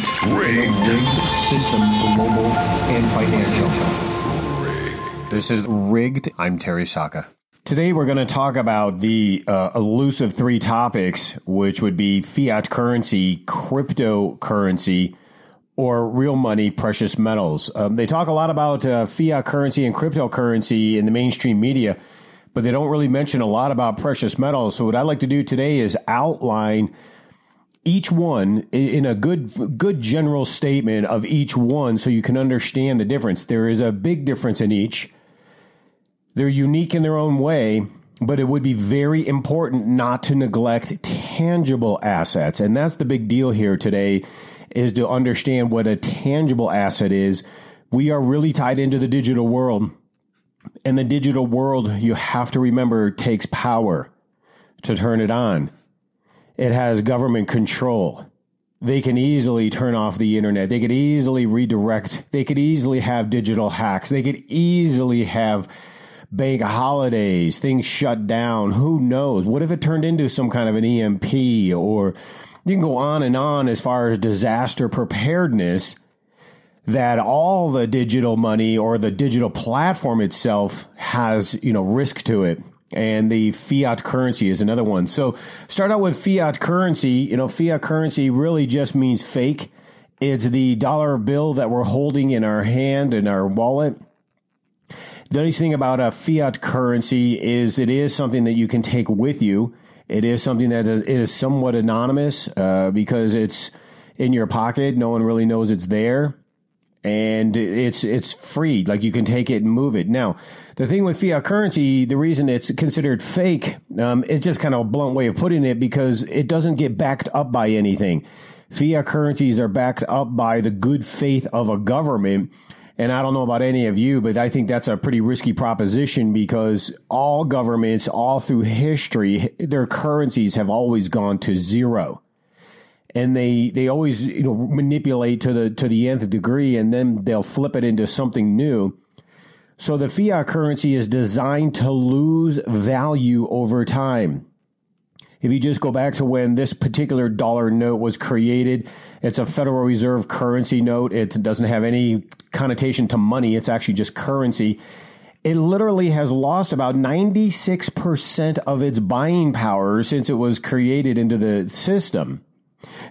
Rigged. Rigged. rigged system, global and financial. This is Rigged. I'm Terry Sacka. Today we're going to talk about the uh, elusive three topics, which would be fiat currency, cryptocurrency, or real money, precious metals. Um, they talk a lot about uh, fiat currency and cryptocurrency in the mainstream media, but they don't really mention a lot about precious metals. So what I'd like to do today is outline each one in a good good general statement of each one so you can understand the difference. There is a big difference in each. They're unique in their own way, but it would be very important not to neglect tangible assets. And that's the big deal here today is to understand what a tangible asset is. We are really tied into the digital world. And the digital world, you have to remember, takes power to turn it on. It has government control. They can easily turn off the internet. They could easily redirect. They could easily have digital hacks. They could easily have bank holidays, things shut down. Who knows? What if it turned into some kind of an EMP or you can go on and on as far as disaster preparedness that all the digital money or the digital platform itself has, you know, risk to it. And the fiat currency is another one. So start out with fiat currency. You know, fiat currency really just means fake. It's the dollar bill that we're holding in our hand in our wallet. The nice thing about a fiat currency is it is something that you can take with you. It is something that it is somewhat anonymous uh, because it's in your pocket. No one really knows it's there, and it's it's free. Like you can take it and move it. Now, the thing with fiat currency, the reason it's considered fake, um, it's just kind of a blunt way of putting it because it doesn't get backed up by anything. Fiat currencies are backed up by the good faith of a government and I don't know about any of you, but I think that's a pretty risky proposition because all governments, all through history, their currencies have always gone to zero. And they, they always, you know, manipulate to the, to the nth degree and then they'll flip it into something new. So the fiat currency is designed to lose value over time. If you just go back to when this particular dollar note was created, it's a Federal Reserve currency note. It doesn't have any connotation to money. It's actually just currency. It literally has lost about 96% of its buying power since it was created into the system.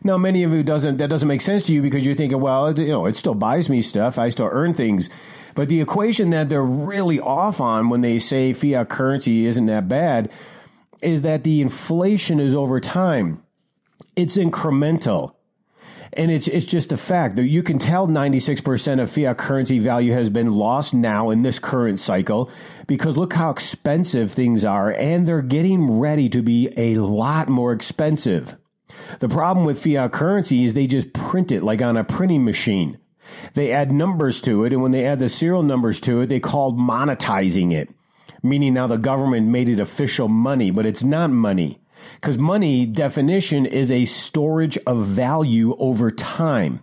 Now, many of you doesn't that doesn't make sense to you because you're thinking, well, it, you know, it still buys me stuff. I still earn things. But the equation that they're really off on when they say fiat currency isn't that bad is that the inflation is over time. It's incremental. And it's it's just a fact that you can tell 96% of fiat currency value has been lost now in this current cycle because look how expensive things are and they're getting ready to be a lot more expensive. The problem with fiat currency is they just print it like on a printing machine. They add numbers to it and when they add the serial numbers to it, they called monetizing it meaning now the government made it official money, but it's not money. Because money definition is a storage of value over time.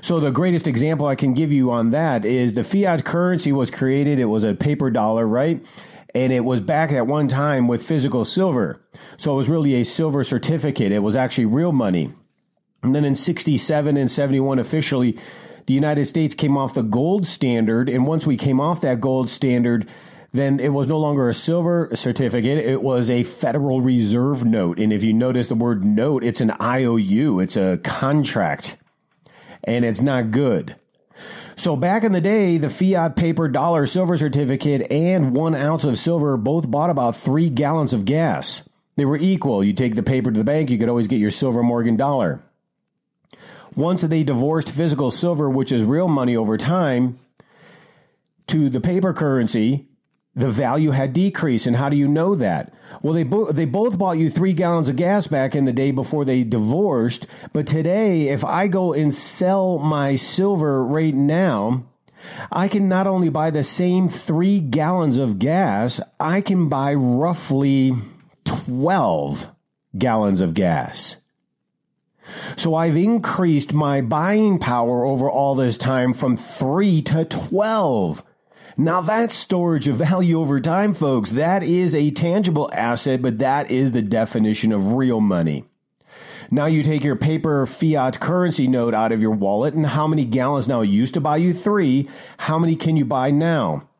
So the greatest example I can give you on that is the fiat currency was created. It was a paper dollar, right? And it was back at one time with physical silver. So it was really a silver certificate. It was actually real money. And then in 67 and 71 officially, the United States came off the gold standard. And once we came off that gold standard, then it was no longer a silver certificate. It was a Federal Reserve note. And if you notice the word note, it's an IOU, it's a contract, and it's not good. So back in the day, the fiat paper dollar silver certificate and one ounce of silver both bought about three gallons of gas. They were equal. You take the paper to the bank, you could always get your silver Morgan dollar. Once they divorced physical silver, which is real money over time, to the paper currency, the value had decreased. And how do you know that? Well, they, bo- they both bought you three gallons of gas back in the day before they divorced. But today, if I go and sell my silver right now, I can not only buy the same three gallons of gas, I can buy roughly 12 gallons of gas. So I've increased my buying power over all this time from three to 12. Now that's storage of value over time, folks. That is a tangible asset, but that is the definition of real money. Now you take your paper fiat currency note out of your wallet, and how many gallons now? Used to buy you three. How many can you buy now?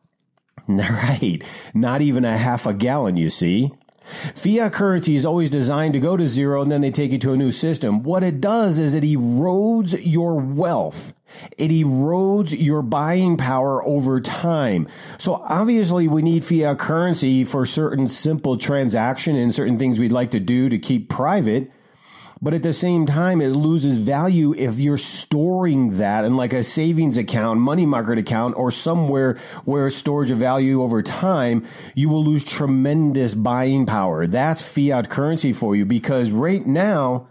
Right, not even a half a gallon, you see. Fiat currency is always designed to go to zero and then they take you to a new system. What it does is it erodes your wealth. It erodes your buying power over time. So obviously we need fiat currency for certain simple transaction and certain things we'd like to do to keep private. But at the same time, it loses value if you're storing that in like a savings account, money market account, or somewhere where storage of value over time, you will lose tremendous buying power. That's fiat currency for you because right now,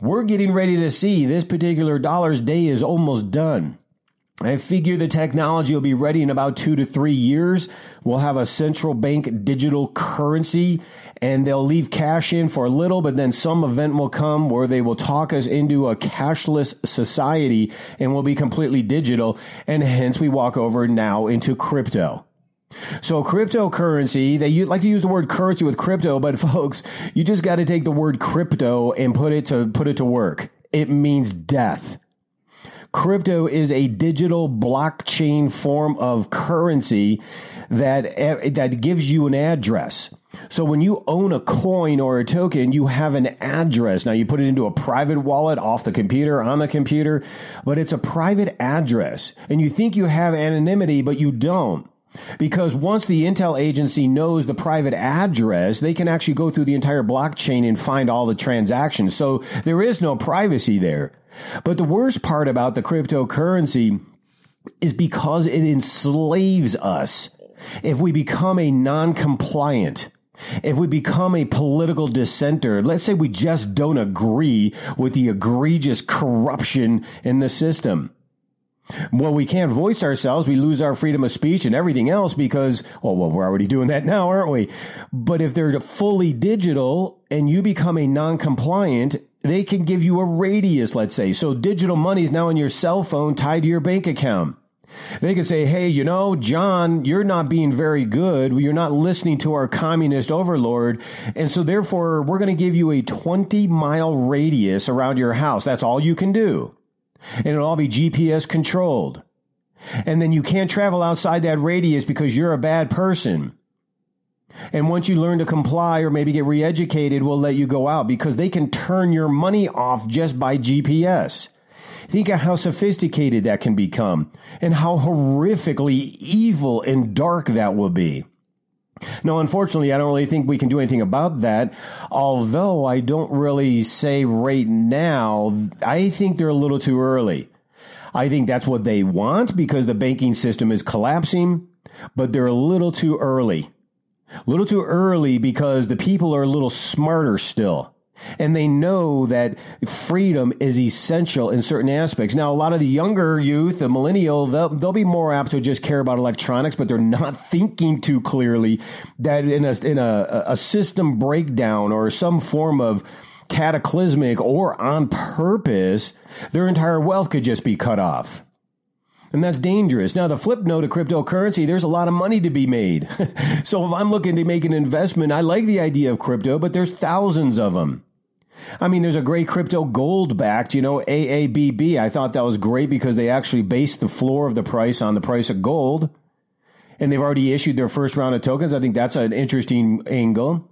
we're getting ready to see this particular dollar's day is almost done. I figure the technology will be ready in about two to three years. We'll have a central bank digital currency and they'll leave cash in for a little, but then some event will come where they will talk us into a cashless society and we'll be completely digital. And hence we walk over now into crypto. So cryptocurrency, they like to use the word currency with crypto, but folks, you just got to take the word crypto and put it to put it to work. It means death. Crypto is a digital blockchain form of currency that eh, that gives you an address. So when you own a coin or a token, you have an address. Now you put it into a private wallet off the computer, on the computer, but it's a private address. And you think you have anonymity, but you don't. Because once the Intel agency knows the private address, they can actually go through the entire blockchain and find all the transactions. So there is no privacy there. But the worst part about the cryptocurrency is because it enslaves us. If we become a non compliant, if we become a political dissenter, let's say we just don't agree with the egregious corruption in the system. Well, we can't voice ourselves. We lose our freedom of speech and everything else because, well, well, we're already doing that now, aren't we? But if they're fully digital and you become a non-compliant, they can give you a radius, let's say. So digital money is now on your cell phone tied to your bank account. They could say, hey, you know, John, you're not being very good. You're not listening to our communist overlord. And so therefore, we're going to give you a 20 mile radius around your house. That's all you can do and it'll all be GPS controlled. And then you can't travel outside that radius because you're a bad person. And once you learn to comply or maybe get re-educated, we'll let you go out because they can turn your money off just by GPS. Think of how sophisticated that can become and how horrifically evil and dark that will be. No, unfortunately, I don't really think we can do anything about that. Although I don't really say right now, I think they're a little too early. I think that's what they want because the banking system is collapsing, but they're a little too early. A little too early because the people are a little smarter still. And they know that freedom is essential in certain aspects. Now, a lot of the younger youth, the millennial, they'll, they'll be more apt to just care about electronics, but they're not thinking too clearly that in a, in a, a system breakdown or some form of cataclysmic or on purpose, their entire wealth could just be cut off. And that's dangerous. Now, the flip note of cryptocurrency, there's a lot of money to be made. so if I'm looking to make an investment, I like the idea of crypto, but there's thousands of them. I mean, there's a great crypto gold backed, you know, AABB. I thought that was great because they actually based the floor of the price on the price of gold. And they've already issued their first round of tokens. I think that's an interesting angle.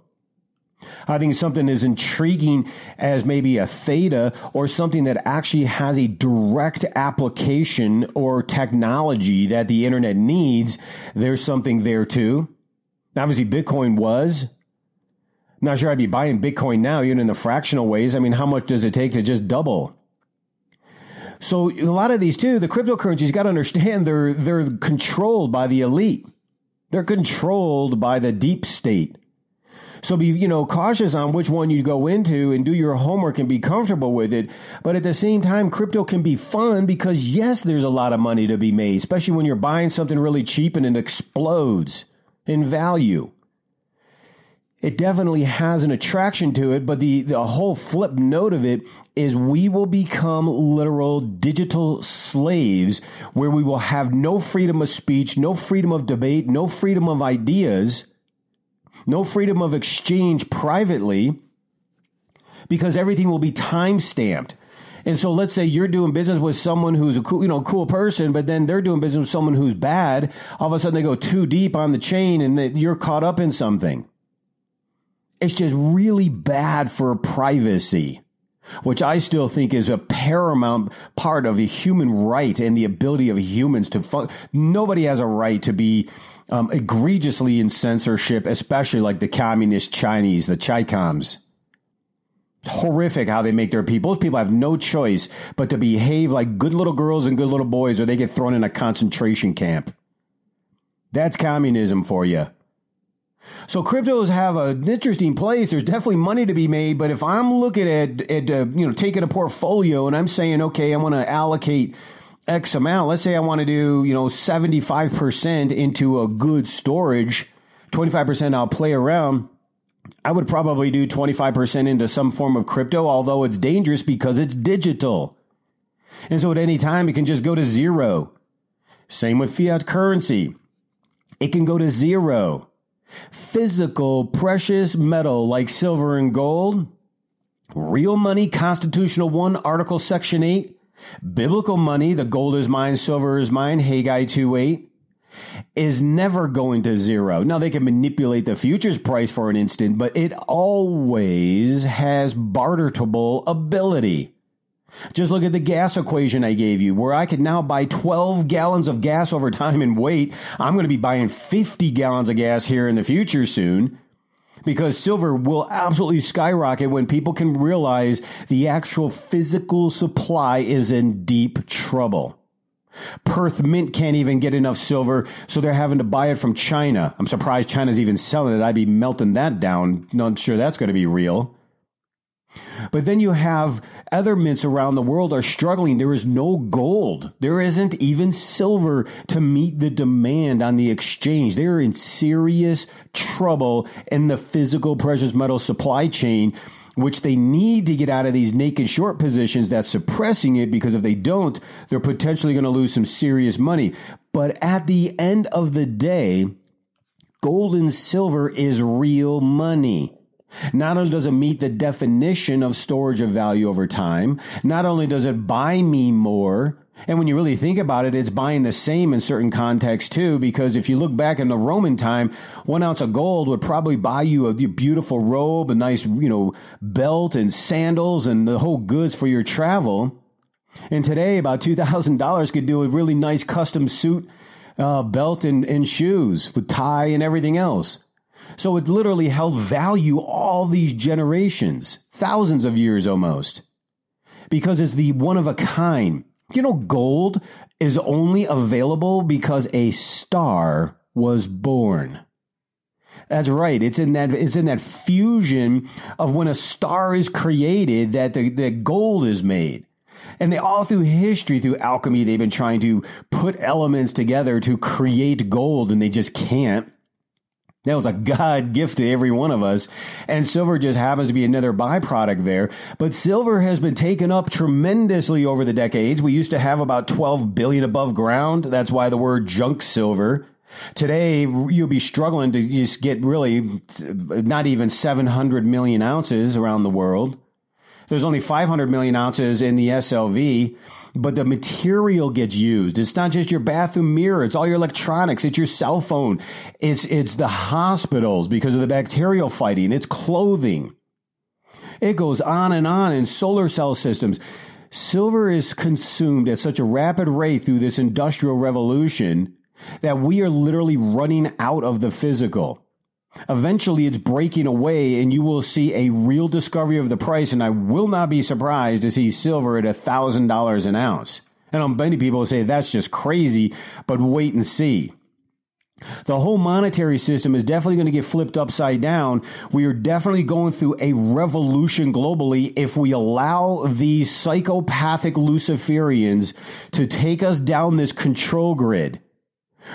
I think something as intriguing as maybe a theta or something that actually has a direct application or technology that the internet needs. There's something there too. Obviously, Bitcoin was not sure I'd be buying Bitcoin now, even in the fractional ways. I mean, how much does it take to just double? So a lot of these too, the cryptocurrencies, you got to understand they're they're controlled by the elite. They're controlled by the deep state. So be you know cautious on which one you go into and do your homework and be comfortable with it. But at the same time, crypto can be fun because yes, there's a lot of money to be made, especially when you're buying something really cheap and it explodes in value it definitely has an attraction to it, but the, the whole flip note of it is we will become literal digital slaves where we will have no freedom of speech, no freedom of debate, no freedom of ideas, no freedom of exchange privately because everything will be time stamped. And so let's say you're doing business with someone who's a cool, you know, cool person, but then they're doing business with someone who's bad. All of a sudden they go too deep on the chain and that you're caught up in something. It's just really bad for privacy, which I still think is a paramount part of a human right and the ability of humans to fun- nobody has a right to be um, egregiously in censorship, especially like the communist Chinese, the Chicoms horrific how they make their people. Those people have no choice but to behave like good little girls and good little boys or they get thrown in a concentration camp. That's communism for you. So cryptos have an interesting place. There's definitely money to be made, but if I'm looking at, at uh, you know, taking a portfolio and I'm saying, okay, I want to allocate X amount. Let's say I want to do, you know, 75% into a good storage, 25% I'll play around I would probably do 25% into some form of crypto, although it's dangerous because it's digital. And so at any time, it can just go to zero. Same with fiat currency. It can go to zero. Physical precious metal like silver and gold, real money, Constitutional 1, Article Section 8, biblical money, the gold is mine, silver is mine, Haggai 2 8, is never going to zero. Now they can manipulate the futures price for an instant, but it always has barterable ability. Just look at the gas equation I gave you, where I could now buy 12 gallons of gas over time and wait. I'm going to be buying 50 gallons of gas here in the future soon because silver will absolutely skyrocket when people can realize the actual physical supply is in deep trouble. Perth Mint can't even get enough silver, so they're having to buy it from China. I'm surprised China's even selling it. I'd be melting that down. Not sure that's going to be real. But then you have other mints around the world are struggling. There is no gold. There isn't even silver to meet the demand on the exchange. They're in serious trouble in the physical precious metal supply chain which they need to get out of these naked short positions that's suppressing it because if they don't, they're potentially going to lose some serious money. But at the end of the day, gold and silver is real money. Not only does it meet the definition of storage of value over time, not only does it buy me more, and when you really think about it, it's buying the same in certain contexts too, because if you look back in the Roman time, one ounce of gold would probably buy you a beautiful robe, a nice, you know, belt and sandals and the whole goods for your travel. And today, about $2,000 could do a really nice custom suit, uh, belt and, and shoes with tie and everything else. So it literally held value all these generations, thousands of years almost, because it's the one of a kind you know, gold is only available because a star was born. That's right. It's in that it's in that fusion of when a star is created that the, the gold is made. And they all through history, through alchemy, they've been trying to put elements together to create gold, and they just can't. That was a God gift to every one of us. And silver just happens to be another byproduct there. But silver has been taken up tremendously over the decades. We used to have about 12 billion above ground. That's why the word junk silver. Today, you'll be struggling to just get really not even 700 million ounces around the world. There's only 500 million ounces in the SLV, but the material gets used. It's not just your bathroom mirror. It's all your electronics. It's your cell phone. It's, it's the hospitals because of the bacterial fighting. It's clothing. It goes on and on in solar cell systems. Silver is consumed at such a rapid rate through this industrial revolution that we are literally running out of the physical. Eventually, it's breaking away, and you will see a real discovery of the price. And I will not be surprised to see silver at a thousand dollars an ounce. And um, many people say that's just crazy, but wait and see. The whole monetary system is definitely going to get flipped upside down. We are definitely going through a revolution globally if we allow these psychopathic Luciferians to take us down this control grid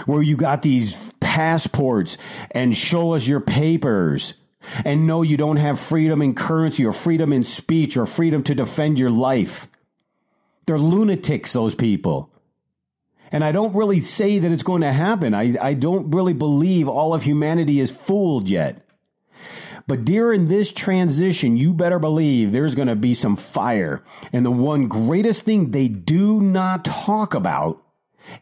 where you got these passports and show us your papers and know you don't have freedom in currency or freedom in speech or freedom to defend your life. They're lunatics, those people. And I don't really say that it's going to happen. I, I don't really believe all of humanity is fooled yet. But during this transition, you better believe there's going to be some fire. And the one greatest thing they do not talk about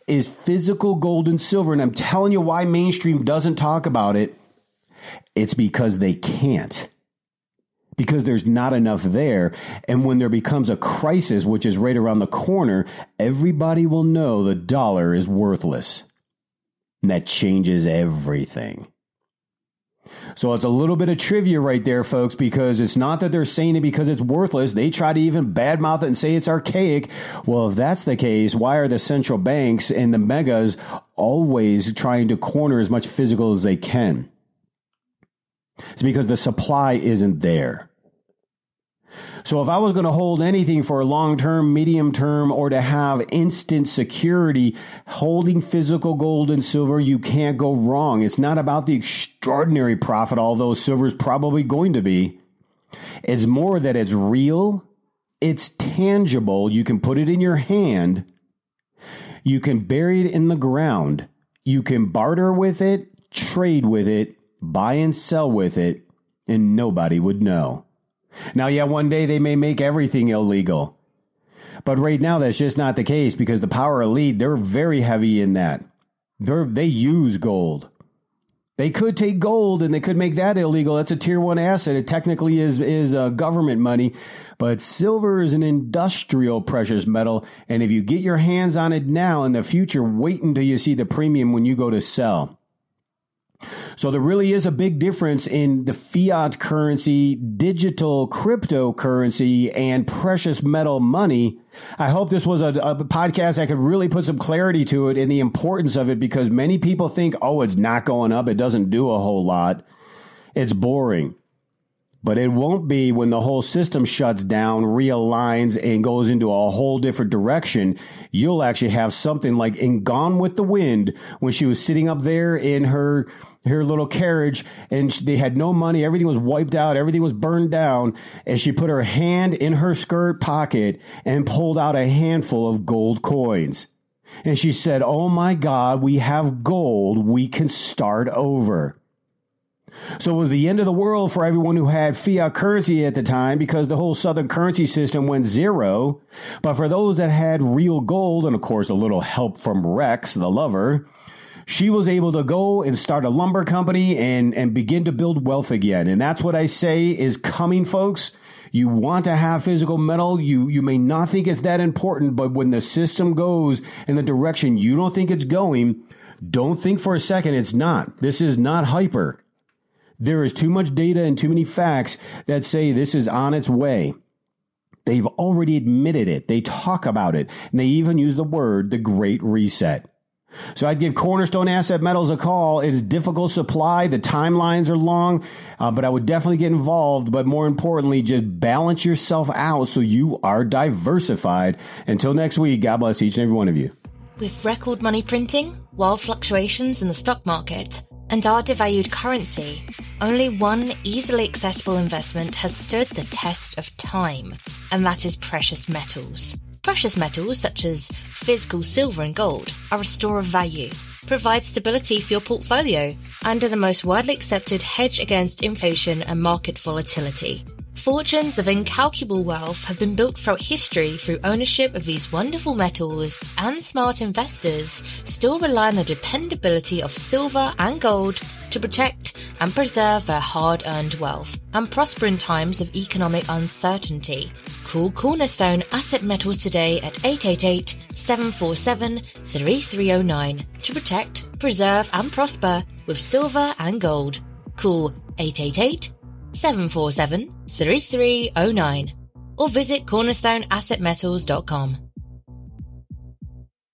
is physical gold and silver. And I'm telling you why mainstream doesn't talk about it. It's because they can't. Because there's not enough there. And when there becomes a crisis, which is right around the corner, everybody will know the dollar is worthless. And that changes everything. So it's a little bit of trivia right there, folks, because it's not that they're saying it because it's worthless. They try to even badmouth it and say it's archaic. Well, if that's the case, why are the central banks and the megas always trying to corner as much physical as they can? It's because the supply isn't there. So if I was going to hold anything for a long term, medium term, or to have instant security, holding physical gold and silver, you can't go wrong. It's not about the extraordinary profit, although silver is probably going to be. It's more that it's real, it's tangible. You can put it in your hand, you can bury it in the ground, you can barter with it, trade with it, buy and sell with it, and nobody would know. Now, yeah, one day they may make everything illegal. But right now, that's just not the case because the power elite, they're very heavy in that. They're, they use gold. They could take gold and they could make that illegal. That's a tier one asset. It technically is, is uh, government money, but silver is an industrial precious metal. And if you get your hands on it now in the future, wait until you see the premium when you go to sell. So there really is a big difference in the fiat currency, digital cryptocurrency, and precious metal money. I hope this was a, a, podcast that could really put some clarity to it and the importance of it because many people think, oh, it's not going up. It doesn't do a whole lot. It's boring. But it won't be when the whole system shuts down, realigns, and goes into a whole different direction. You'll actually have something like in Gone with the Wind when she was sitting up there in her her little carriage and they had no money. Everything was wiped out. Everything was burned down. And she put her hand in her skirt pocket and pulled out a handful of gold coins. And she said, Oh my God, we have gold. We can start over. So it was the end of the world for everyone who had fiat currency at the time because the whole southern currency system went zero. But for those that had real gold, and of course a little help from Rex, the lover, she was able to go and start a lumber company and, and begin to build wealth again. And that's what I say is coming, folks. You want to have physical metal. You, you may not think it's that important, but when the system goes in the direction you don't think it's going, don't think for a second it's not. This is not hyper. There is too much data and too many facts that say this is on its way. They've already admitted it. They talk about it. And they even use the word the Great Reset. So I'd give Cornerstone Asset Metals a call. It is difficult supply. The timelines are long, uh, but I would definitely get involved. But more importantly, just balance yourself out so you are diversified. Until next week, God bless each and every one of you. With record money printing, wild fluctuations in the stock market, and our devalued currency, only one easily accessible investment has stood the test of time, and that is precious metals. Precious metals such as physical silver and gold are a store of value, provide stability for your portfolio, and are the most widely accepted hedge against inflation and market volatility. Fortunes of incalculable wealth have been built throughout history through ownership of these wonderful metals, and smart investors still rely on the dependability of silver and gold to protect and preserve their hard earned wealth and prosper in times of economic uncertainty. Call Cornerstone Asset Metals today at 888 747 3309 to protect, preserve, and prosper with silver and gold. Call 888 747 3309 or visit cornerstoneassetmetals.com.